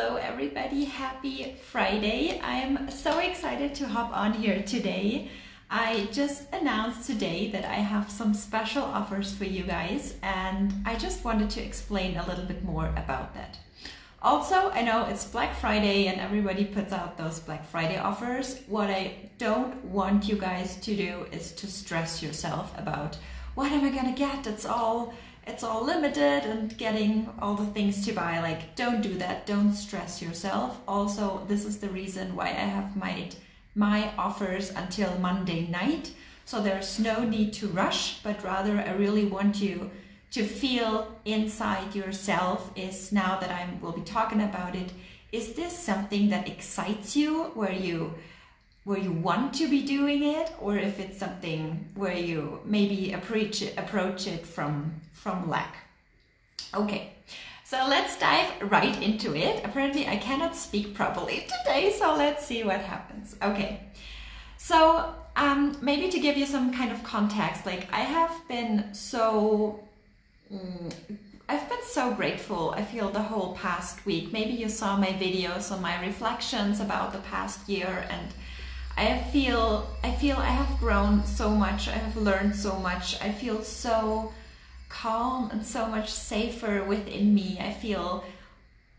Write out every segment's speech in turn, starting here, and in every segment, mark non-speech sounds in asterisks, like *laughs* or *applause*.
Hello, everybody. Happy Friday. I'm so excited to hop on here today. I just announced today that I have some special offers for you guys, and I just wanted to explain a little bit more about that. Also, I know it's Black Friday and everybody puts out those Black Friday offers. What I don't want you guys to do is to stress yourself about what am I gonna get? It's all it's all limited and getting all the things to buy. Like, don't do that. Don't stress yourself. Also, this is the reason why I have made my offers until Monday night. So there's no need to rush, but rather I really want you to feel inside yourself is now that I will be talking about it. Is this something that excites you where you where you want to be doing it or if it's something where you maybe approach it, approach it from from lack. Okay. So let's dive right into it. Apparently I cannot speak properly today, so let's see what happens. Okay. So um, maybe to give you some kind of context, like I have been so mm, I've been so grateful. I feel the whole past week. Maybe you saw my videos on my reflections about the past year and I feel I feel I have grown so much. I have learned so much. I feel so calm and so much safer within me. I feel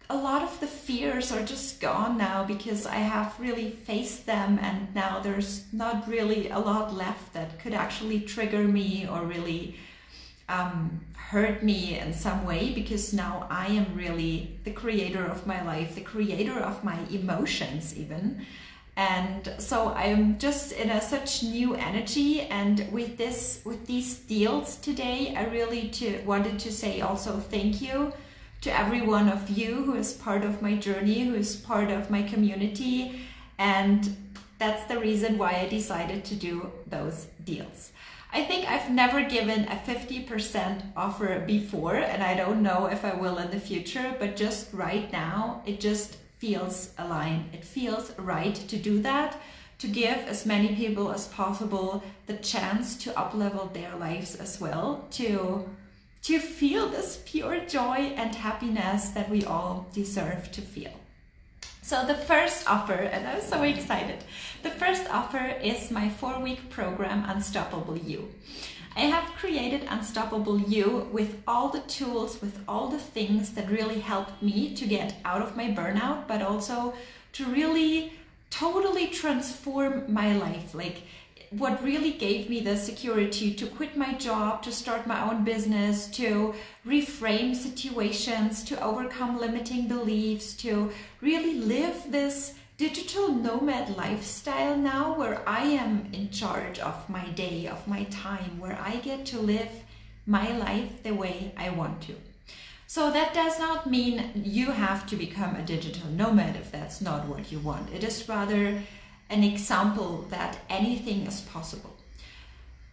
a lot of the fears are just gone now because I have really faced them and now there's not really a lot left that could actually trigger me or really um, hurt me in some way because now I am really the creator of my life, the creator of my emotions even and so i'm just in a such new energy and with this with these deals today i really to, wanted to say also thank you to every one of you who is part of my journey who is part of my community and that's the reason why i decided to do those deals. I think I've never given a 50% offer before, and I don't know if I will in the future, but just right now, it just feels aligned. It feels right to do that, to give as many people as possible the chance to uplevel their lives as well, to to feel this pure joy and happiness that we all deserve to feel. So the first offer, and I'm so excited, the first offer is my four-week program, Unstoppable You. I have created Unstoppable You with all the tools, with all the things that really helped me to get out of my burnout, but also to really totally transform my life. Like what really gave me the security to quit my job, to start my own business, to reframe situations, to overcome limiting beliefs, to really live this digital nomad lifestyle now where I am in charge of my day, of my time, where I get to live my life the way I want to. So that does not mean you have to become a digital nomad if that's not what you want. It is rather an example that anything is possible.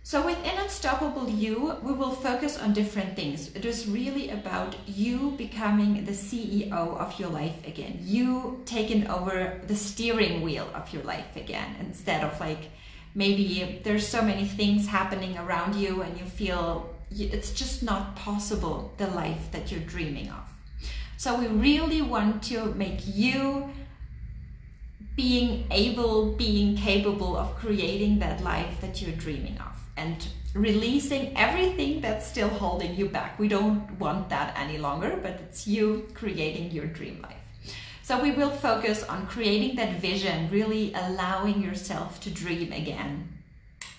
So within Unstoppable You, we will focus on different things. It is really about you becoming the CEO of your life again. You taking over the steering wheel of your life again instead of like maybe there's so many things happening around you and you feel it's just not possible the life that you're dreaming of. So we really want to make you being able, being capable of creating that life that you're dreaming of and releasing everything that's still holding you back. We don't want that any longer, but it's you creating your dream life. So we will focus on creating that vision, really allowing yourself to dream again.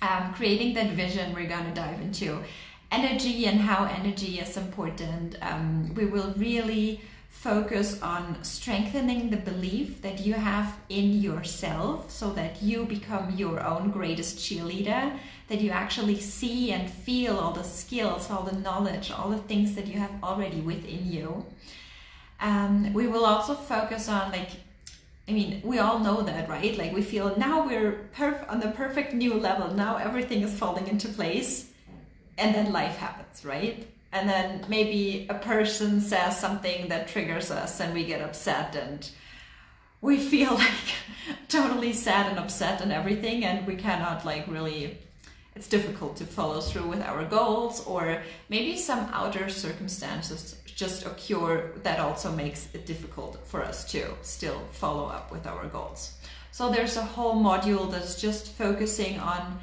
Um, creating that vision, we're going to dive into energy and how energy is important. Um, we will really focus on strengthening the belief that you have in yourself so that you become your own greatest cheerleader, that you actually see and feel all the skills, all the knowledge, all the things that you have already within you. Um, we will also focus on like I mean, we all know that, right? Like we feel now we're perf- on the perfect new level. Now everything is falling into place, and then life happens, right? And then maybe a person says something that triggers us and we get upset and we feel *laughs* like totally sad and upset and everything and we cannot like really it's difficult to follow through with our goals or maybe some outer circumstances just occur, that also makes it difficult for us to still follow up with our goals. So there's a whole module that's just focusing on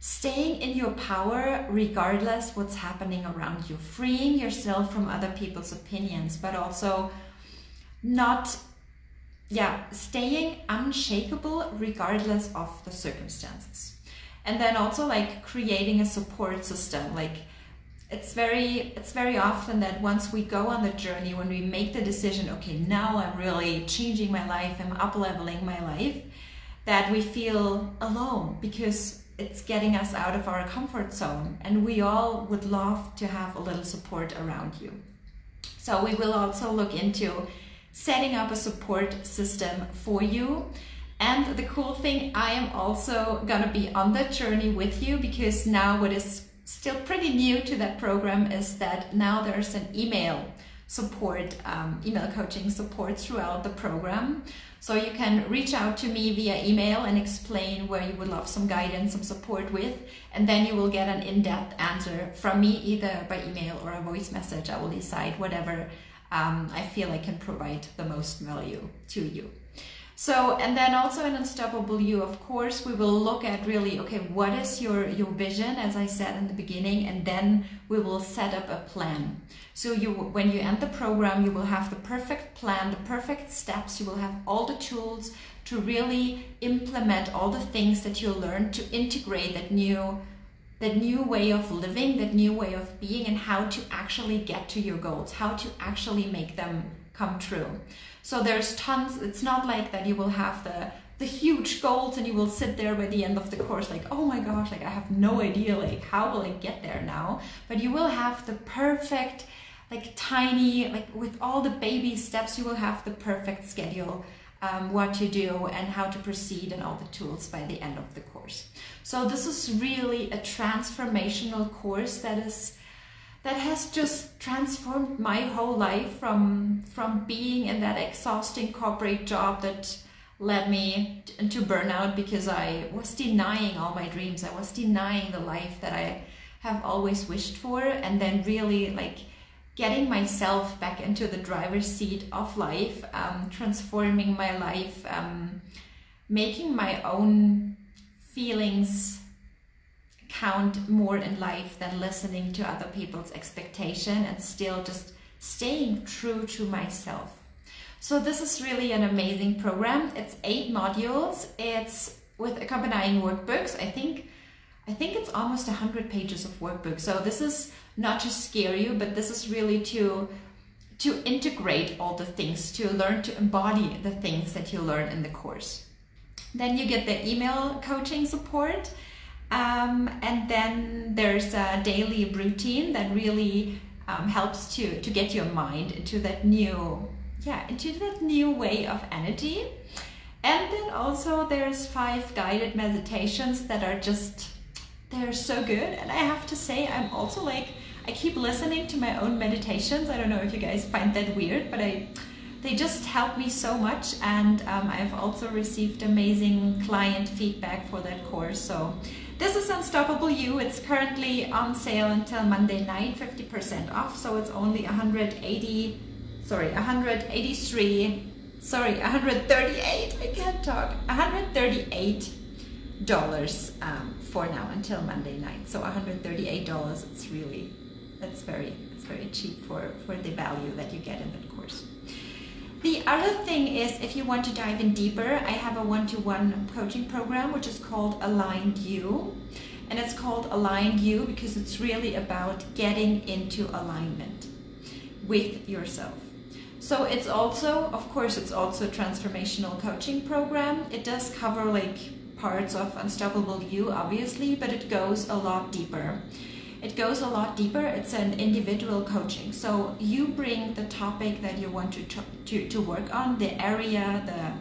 staying in your power regardless what's happening around you, freeing yourself from other people's opinions, but also not yeah, staying unshakable regardless of the circumstances. And then also like creating a support system, like it's very it's very often that once we go on the journey when we make the decision okay now i'm really changing my life i'm up leveling my life that we feel alone because it's getting us out of our comfort zone and we all would love to have a little support around you. So we will also look into setting up a support system for you. And the cool thing i am also going to be on that journey with you because now what is still pretty new to that program is that now there's an email support, um, email coaching support throughout the program. So you can reach out to me via email and explain where you would love some guidance, some support with, and then you will get an in-depth answer from me either by email or a voice message. I will decide whatever um, I feel I can provide the most value to you. So, and then also in Unstoppable You, of course, we will look at really, okay, what is your, your vision, as I said in the beginning, and then we will set up a plan. So you, when you end the program, you will have the perfect plan, the perfect steps, you will have all the tools to really implement all the things that you learn to integrate that new that new way of living, that new way of being, and how to actually get to your goals, how to actually make them come true. So there's tons, it's not like that you will have the the huge goals and you will sit there by the end of the course like oh my gosh like i have no idea like how will i get there now but you will have the perfect like tiny like with all the baby steps you will have the perfect schedule um, what to do and how to proceed and all the tools by the end of the course so this is really a transformational course that is that has just transformed my whole life from from being in that exhausting corporate job that led me into burnout because I was denying all my dreams. I was denying the life that I have always wished for and then really like getting myself back into the driver's seat of life, um, transforming my life, um, making my own feelings count more in life than listening to other people's expectation and still just staying true to myself. So this is really an amazing program. It's eight modules. It's with accompanying workbooks. I think I think it's almost 100 pages of workbooks. So this is not to scare you, but this is really to to integrate all the things, to learn to embody the things that you learn in the course. Then you get the email coaching support um, and then there's a daily routine that really um, helps to, to get your mind into that new, yeah, into that new way of energy. And then also there's five guided meditations that are just, they're so good. And I have to say, I'm also like, I keep listening to my own meditations. I don't know if you guys find that weird, but I, they just help me so much. And um, I've also received amazing client feedback for that course. So this is Unstoppable You. It's currently on sale until Monday night, 50% off. So it's only 180, sorry, 183, sorry, 138. I can't talk. 138 dollars um, for now until Monday night. So 138 dollars. It's really, that's very, it's very cheap for for the value that you get in that course. The other thing is if you want to dive in deeper, I have a one-to-one coaching program which is called Aligned You. And it's called Aligned You because it's really about getting into alignment with yourself. So it's also, of course, it's also a transformational coaching program. It does cover like parts of Unstoppable You, obviously, but it goes a lot deeper it goes a lot deeper. It's an individual coaching. So you bring the topic that you want to, to, to work on, the area, the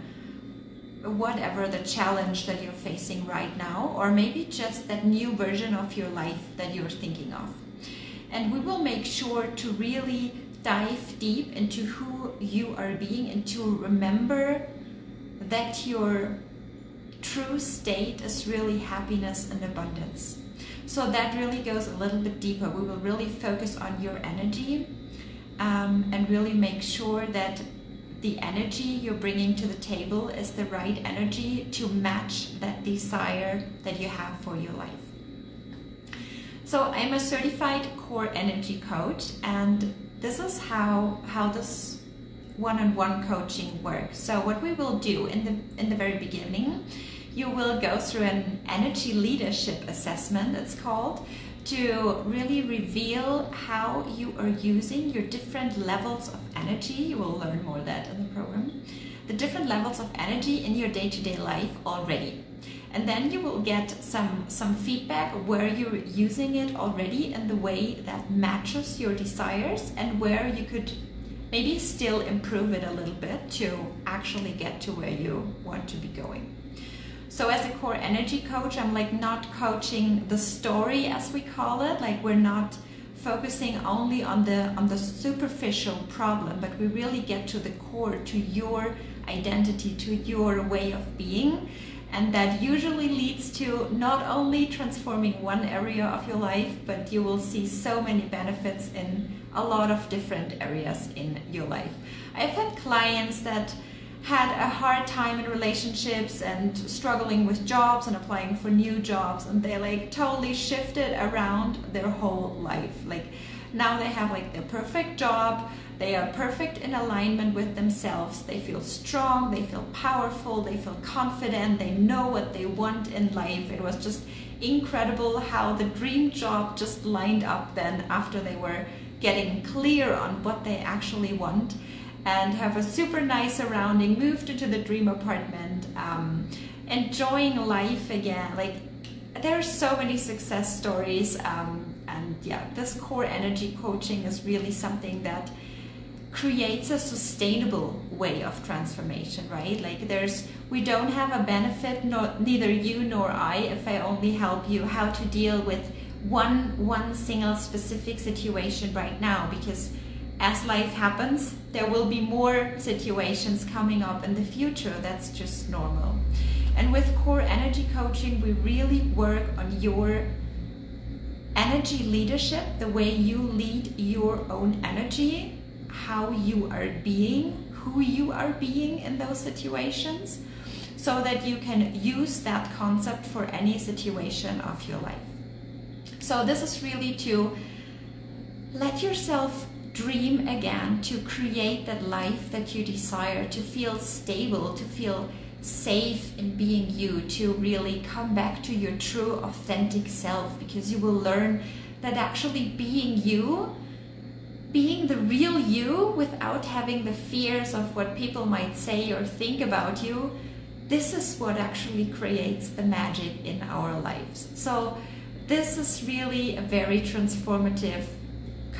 whatever the challenge that you're facing right now, or maybe just that new version of your life that you're thinking of. And we will make sure to really dive deep into who you are being and to remember that your true state is really happiness and abundance. So that really goes a little bit deeper. We will really focus on your energy um, and really make sure that the energy you're bringing to the table is the right energy to match that desire that you have for your life. So I'm a certified core energy coach and this is how how this one-on-one coaching works. So what we will do in the in the very beginning, you will go through an energy leadership assessment it's called to really reveal how you are using your different levels of energy. You will learn more of that in the program. The different levels of energy in your day-to-day life already. And then you will get some, some feedback where you're using it already in the way that matches your desires and where you could maybe still improve it a little bit to actually get to where you want to be going. So as a core energy coach, I'm like not coaching the story as we call it. Like we're not focusing only on the on the superficial problem, but we really get to the core, to your identity, to your way of being. And that usually leads to not only transforming one area of your life, but you will see so many benefits in a lot of different areas in your life. I've had clients that had a hard time in relationships and struggling with jobs and applying for new jobs and they like totally shifted around their whole life. Like now they have like their perfect job they are perfect in alignment with themselves they feel strong they feel powerful they feel confident they know what they want in life. It was just incredible how the dream job just lined up then after they were getting clear on what they actually want and have a super nice surrounding, moved into the dream apartment, um, enjoying life again. Like there are so many success stories, um, and yeah, this core energy coaching is really something that creates a sustainable way of transformation right like there's we don't have a benefit nor neither you nor i if i only help you how to deal with one one single specific situation right now because as life happens, there will be more situations coming up in the future. That's just normal. And with core energy coaching, we really work on your energy leadership, the way you lead your own energy, how you are being, who you are being in those situations, so that you can use that concept for any situation of your life. So, this is really to let yourself dream again to create that life that you desire, to feel stable, to feel safe in being you, to really come back to your true authentic self because you will learn that actually being you, being the real you without having the fears of what people might say or think about you, this is what actually creates the magic in our lives. So, this is really a very transformative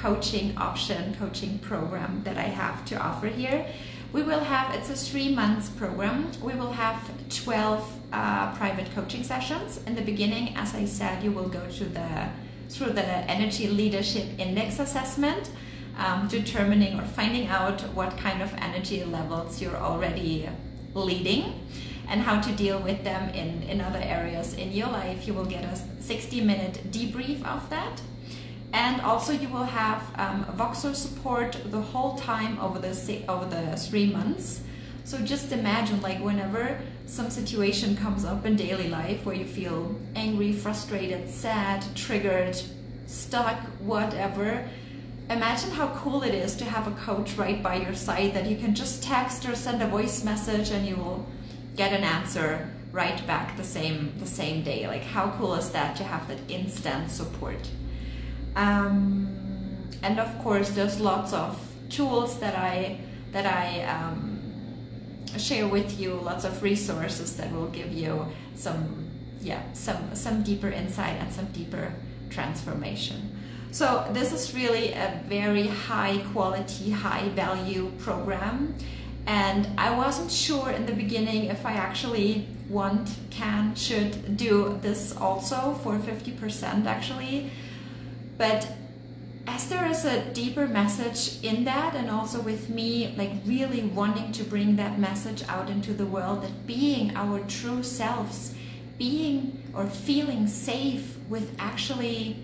coaching option, coaching program that I have to offer here. We will have, it's a three months program. We will have 12 uh, private coaching sessions. In the beginning, as I said, you will go to the through the Energy Leadership Index assessment, um, determining or finding out what kind of energy levels you're already leading and how to deal with them in, in other areas in your life. You will get a 60 minute debrief of that and also you will have um, Voxer support the whole time over the over the three months. So just imagine like whenever some situation comes up in daily life where you feel angry, frustrated, sad, triggered, stuck, whatever. Imagine how cool it is to have a coach right by your side that you can just text or send a voice message and you will get an answer right back the same the same day. Like how cool is that to have that instant support? Um, and of course, there's lots of tools that I that I um, share with you. Lots of resources that will give you some yeah some some deeper insight and some deeper transformation. So this is really a very high quality, high value program. And I wasn't sure in the beginning if I actually want, can, should do this also for 50% actually but as there is a deeper message in that, and also with me, like really wanting to bring that message out into the world that being our true selves, being or feeling safe with actually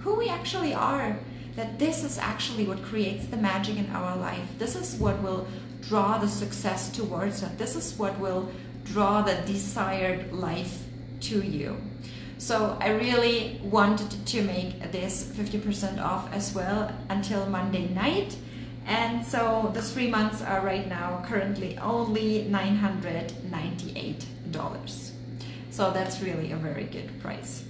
who we actually are, that this is actually what creates the magic in our life. This is what will draw the success towards us. This is what will draw the desired life to you. So I really wanted to make this 50% off as well until Monday night. And so the three months are right now currently only $998. So that's really a very good price.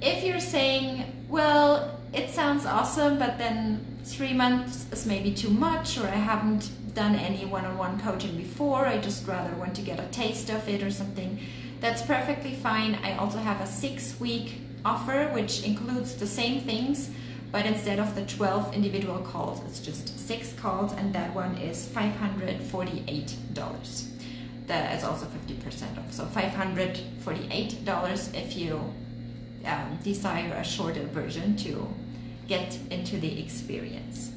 If you're saying, well, it sounds awesome, but then three months is maybe too much, or I haven't done any one on one coaching before, I just rather want to get a taste of it or something, that's perfectly fine. I also have a six week offer, which includes the same things, but instead of the 12 individual calls, it's just six calls, and that one is $548. That is also 50% off. So $548 if you um, desire a shorter version to get into the experience.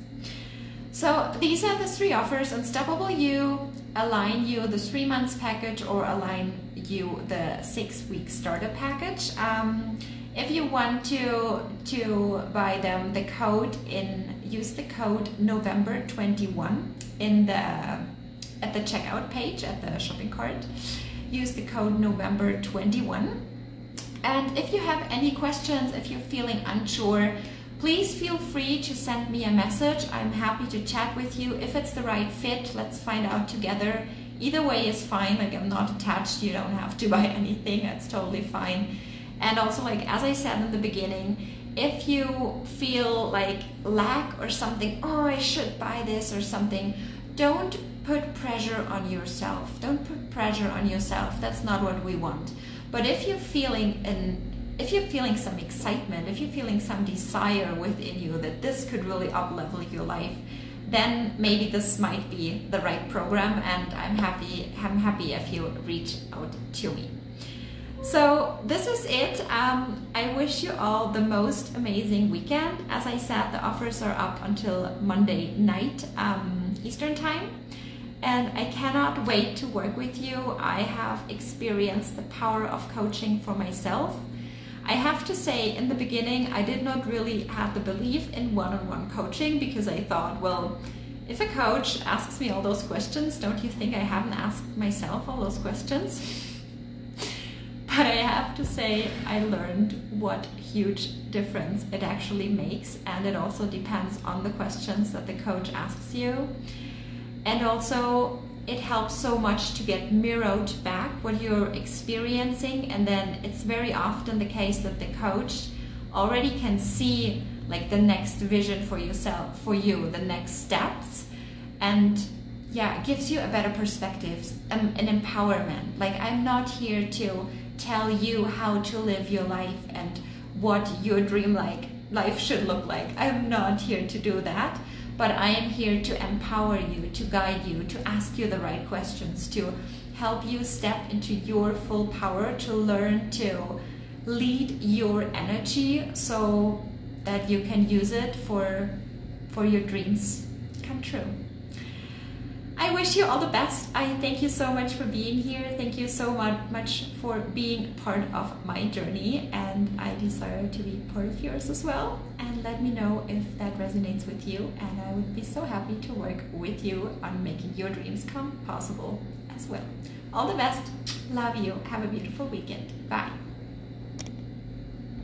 So these are the three offers. Unstoppable You, Align You, the three months package, or Align You, the six week starter package. Um, if you want to to buy them, the code in use the code November 21 in the at the checkout page at the shopping cart. Use the code November 21 and if you have any questions, if you're feeling unsure, please feel free to send me a message. I'm happy to chat with you. If it's the right fit, let's find out together. Either way is fine. Like I'm not attached. You don't have to buy *laughs* anything. That's totally fine. And also, like as I said in the beginning, if you feel like lack or something, oh, I should buy this or something, don't put pressure on yourself. Don't put pressure on yourself. That's not what we want. But if you're feeling an if you're feeling some excitement, if you're feeling some desire within you that this could really uplevel your life, then maybe this might be the right program and I'm happy I'm happy if you reach out to me. So this is it. Um, I wish you all the most amazing weekend. As I said, the offers are up until Monday night um, Eastern time and I cannot wait to work with you. I have experienced the power of coaching for myself. I have to say, in the beginning, I did not really have the belief in one on one coaching because I thought, well, if a coach asks me all those questions, don't you think I haven't asked myself all those questions? *laughs* But I have to say, I learned what huge difference it actually makes, and it also depends on the questions that the coach asks you. And also, it helps so much to get mirrored back what you're experiencing. And then it's very often the case that the coach already can see like the next vision for yourself, for you, the next steps. And yeah, it gives you a better perspective, um, an empowerment. Like, I'm not here to tell you how to live your life and what your dream like life should look like. I'm not here to do that but I am here to empower you, to guide you, to ask you the right questions, to help you step into your full power, to learn to lead your energy so that you can use it for for your dreams come true. I wish you all the best. I thank you so much for being here. Thank you so much for being part of my journey, and I desire to be part of yours as well. And let me know if that resonates with you, and I would be so happy to work with you on making your dreams come possible as well. All the best. Love you. Have a beautiful weekend. Bye.